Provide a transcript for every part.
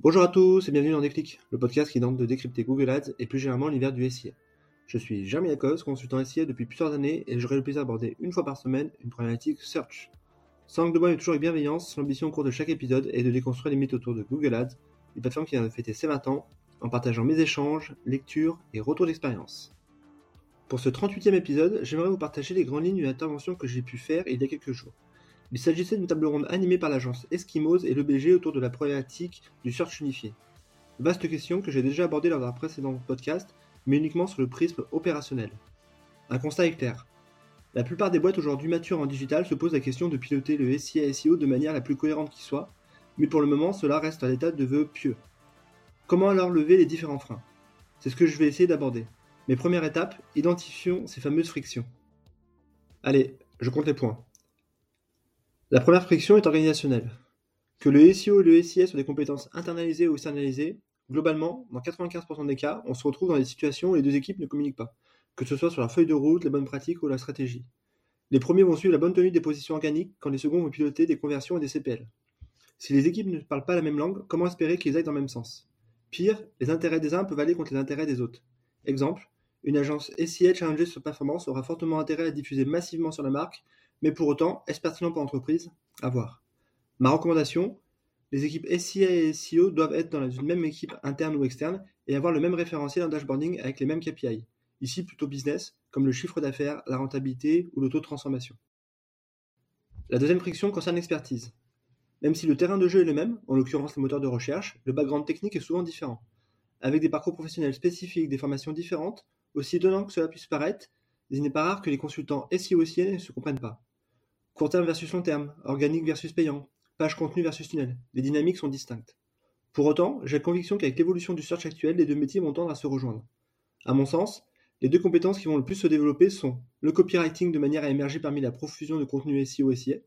Bonjour à tous et bienvenue dans Déclic, le podcast qui tente de décrypter Google Ads et plus généralement l'univers du SIA. Je suis Jeremy Akos, consultant SIA depuis plusieurs années et j'aurai le plaisir d'aborder une fois par semaine une problématique search. Sans langue de bois mais toujours avec bienveillance, l'ambition au cours de chaque épisode est de déconstruire les mythes autour de Google Ads, une plateforme qui vient de fêter ses 20 ans, en partageant mes échanges, lectures et retours d'expérience. Pour ce 38e épisode, j'aimerais vous partager les grandes lignes d'une intervention que j'ai pu faire il y a quelques jours. Il s'agissait d'une table ronde animée par l'agence Eskimos et l'EBG autour de la problématique du search unifié. Vaste question que j'ai déjà abordée lors d'un précédent podcast, mais uniquement sur le prisme opérationnel. Un constat est clair. La plupart des boîtes aujourd'hui matures en digital se posent la question de piloter le SIA SEO de manière la plus cohérente qui soit, mais pour le moment cela reste à l'état de vœux pieux. Comment alors lever les différents freins? C'est ce que je vais essayer d'aborder. Mais première étape, identifions ces fameuses frictions. Allez, je compte les points. La première friction est organisationnelle. Que le SEO et le SIS soient des compétences internalisées ou externalisées, globalement, dans 95% des cas, on se retrouve dans des situations où les deux équipes ne communiquent pas, que ce soit sur la feuille de route, les bonnes pratiques ou la stratégie. Les premiers vont suivre la bonne tenue des positions organiques quand les seconds vont piloter des conversions et des CPL. Si les équipes ne parlent pas la même langue, comment espérer qu'ils aillent dans le même sens? Pire, les intérêts des uns peuvent aller contre les intérêts des autres. Exemple, une agence SIA challengée sur performance aura fortement intérêt à diffuser massivement sur la marque mais pour autant, est-ce pertinent pour l'entreprise? À voir. Ma recommandation, les équipes SIA et SEO doivent être dans une même équipe interne ou externe et avoir le même référentiel en dashboarding avec les mêmes KPI. Ici plutôt business, comme le chiffre d'affaires, la rentabilité ou le taux de transformation. La deuxième friction concerne l'expertise. Même si le terrain de jeu est le même, en l'occurrence les moteurs de recherche, le background technique est souvent différent. Avec des parcours professionnels spécifiques, des formations différentes, aussi étonnant que cela puisse paraître, il n'est pas rare que les consultants SEO et SIA ne se comprennent pas. Court terme versus long terme, organique versus payant, page contenu versus tunnel, les dynamiques sont distinctes. Pour autant, j'ai la conviction qu'avec l'évolution du search actuel, les deux métiers vont tendre à se rejoindre. À mon sens, les deux compétences qui vont le plus se développer sont le copywriting de manière à émerger parmi la profusion de contenu SEO et SIA.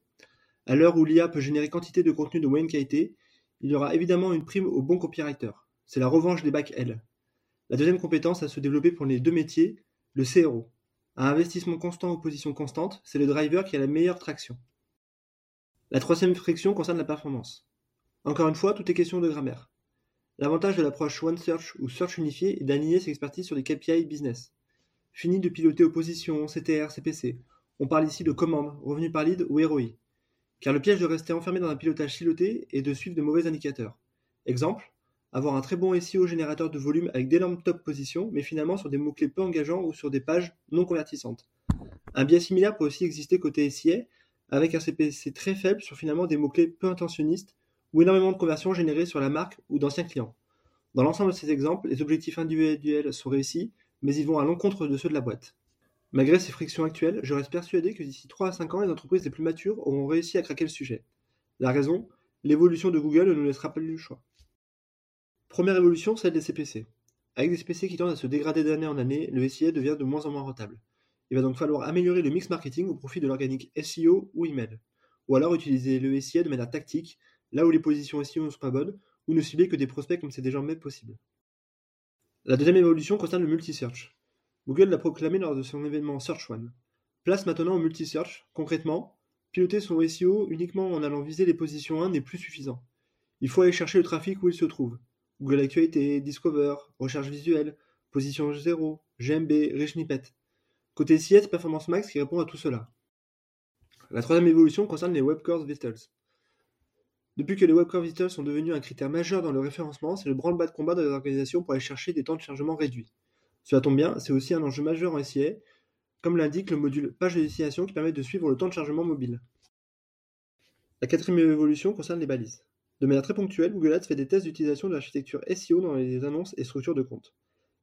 À l'heure où l'IA peut générer quantité de contenu de moyenne qualité, il y aura évidemment une prime au bon copywriter. C'est la revanche des bacs L. La deuxième compétence à se développer pour les deux métiers, le CRO. Un investissement constant aux positions constantes, c'est le driver qui a la meilleure traction. La troisième friction concerne la performance. Encore une fois, tout est question de grammaire. L'avantage de l'approche One Search ou Search unifié est d'aligner ses expertises sur des KPI business. Fini de piloter opposition, CTR, CPC. On parle ici de commande, revenu par lead ou ROI. Car le piège de rester enfermé dans un pilotage siloté est de suivre de mauvais indicateurs. Exemple, avoir un très bon SEO générateur de volume avec d'énormes top positions, mais finalement sur des mots-clés peu engageants ou sur des pages non convertissantes. Un biais similaire peut aussi exister côté SIA, avec un CPC très faible sur finalement des mots-clés peu intentionnistes ou énormément de conversions générées sur la marque ou d'anciens clients. Dans l'ensemble de ces exemples, les objectifs individuels sont réussis, mais ils vont à l'encontre de ceux de la boîte. Malgré ces frictions actuelles, je reste persuadé que d'ici 3 à 5 ans, les entreprises les plus matures auront réussi à craquer le sujet. La raison L'évolution de Google ne nous laissera pas le choix. Première évolution, celle des CPC. Avec des CPC qui tendent à se dégrader d'année en année, le SIA devient de moins en moins rentable. Il va donc falloir améliorer le mix marketing au profit de l'organique SEO ou email. Ou alors utiliser le SIA de manière tactique, là où les positions SEO ne sont pas bonnes, ou ne cibler que des prospects comme c'est désormais possible. La deuxième évolution concerne le multi-search. Google l'a proclamé lors de son événement Search One. Place maintenant au multi-search. Concrètement, piloter son SEO uniquement en allant viser les positions 1 n'est plus suffisant. Il faut aller chercher le trafic où il se trouve. Google Actualité, Discover, Recherche visuelle, Position 0, GMB, Rich Côté CS, Performance Max qui répond à tout cela. La troisième évolution concerne les Webcore Vitals. Depuis que les Webcore Vitals sont devenus un critère majeur dans le référencement, c'est le branle-bas de combat dans les organisations pour aller chercher des temps de chargement réduits. Cela tombe bien, c'est aussi un enjeu majeur en SIA, comme l'indique le module page de destination qui permet de suivre le temps de chargement mobile. La quatrième évolution concerne les balises. De manière très ponctuelle, Google Ads fait des tests d'utilisation de l'architecture SEO dans les annonces et structures de compte.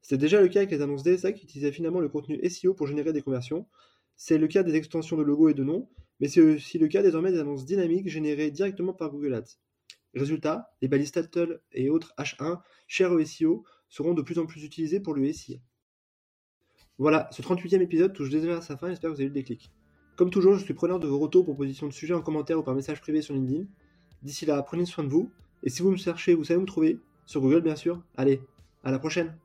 C'était déjà le cas avec les annonces DSA qui utilisaient finalement le contenu SEO pour générer des conversions. C'est le cas des extensions de logos et de noms, mais c'est aussi le cas désormais des annonces dynamiques générées directement par Google Ads. Résultat, les balises Title et autres H1 chers au SEO seront de plus en plus utilisées pour le SIA. Voilà, ce 38e épisode touche déjà à sa fin, j'espère que vous avez eu le déclic. Comme toujours, je suis preneur de vos retours, propositions de sujets en commentaire ou par message privé sur LinkedIn. D'ici là, prenez soin de vous. Et si vous me cherchez, vous savez où me trouver? Sur Google, bien sûr. Allez, à la prochaine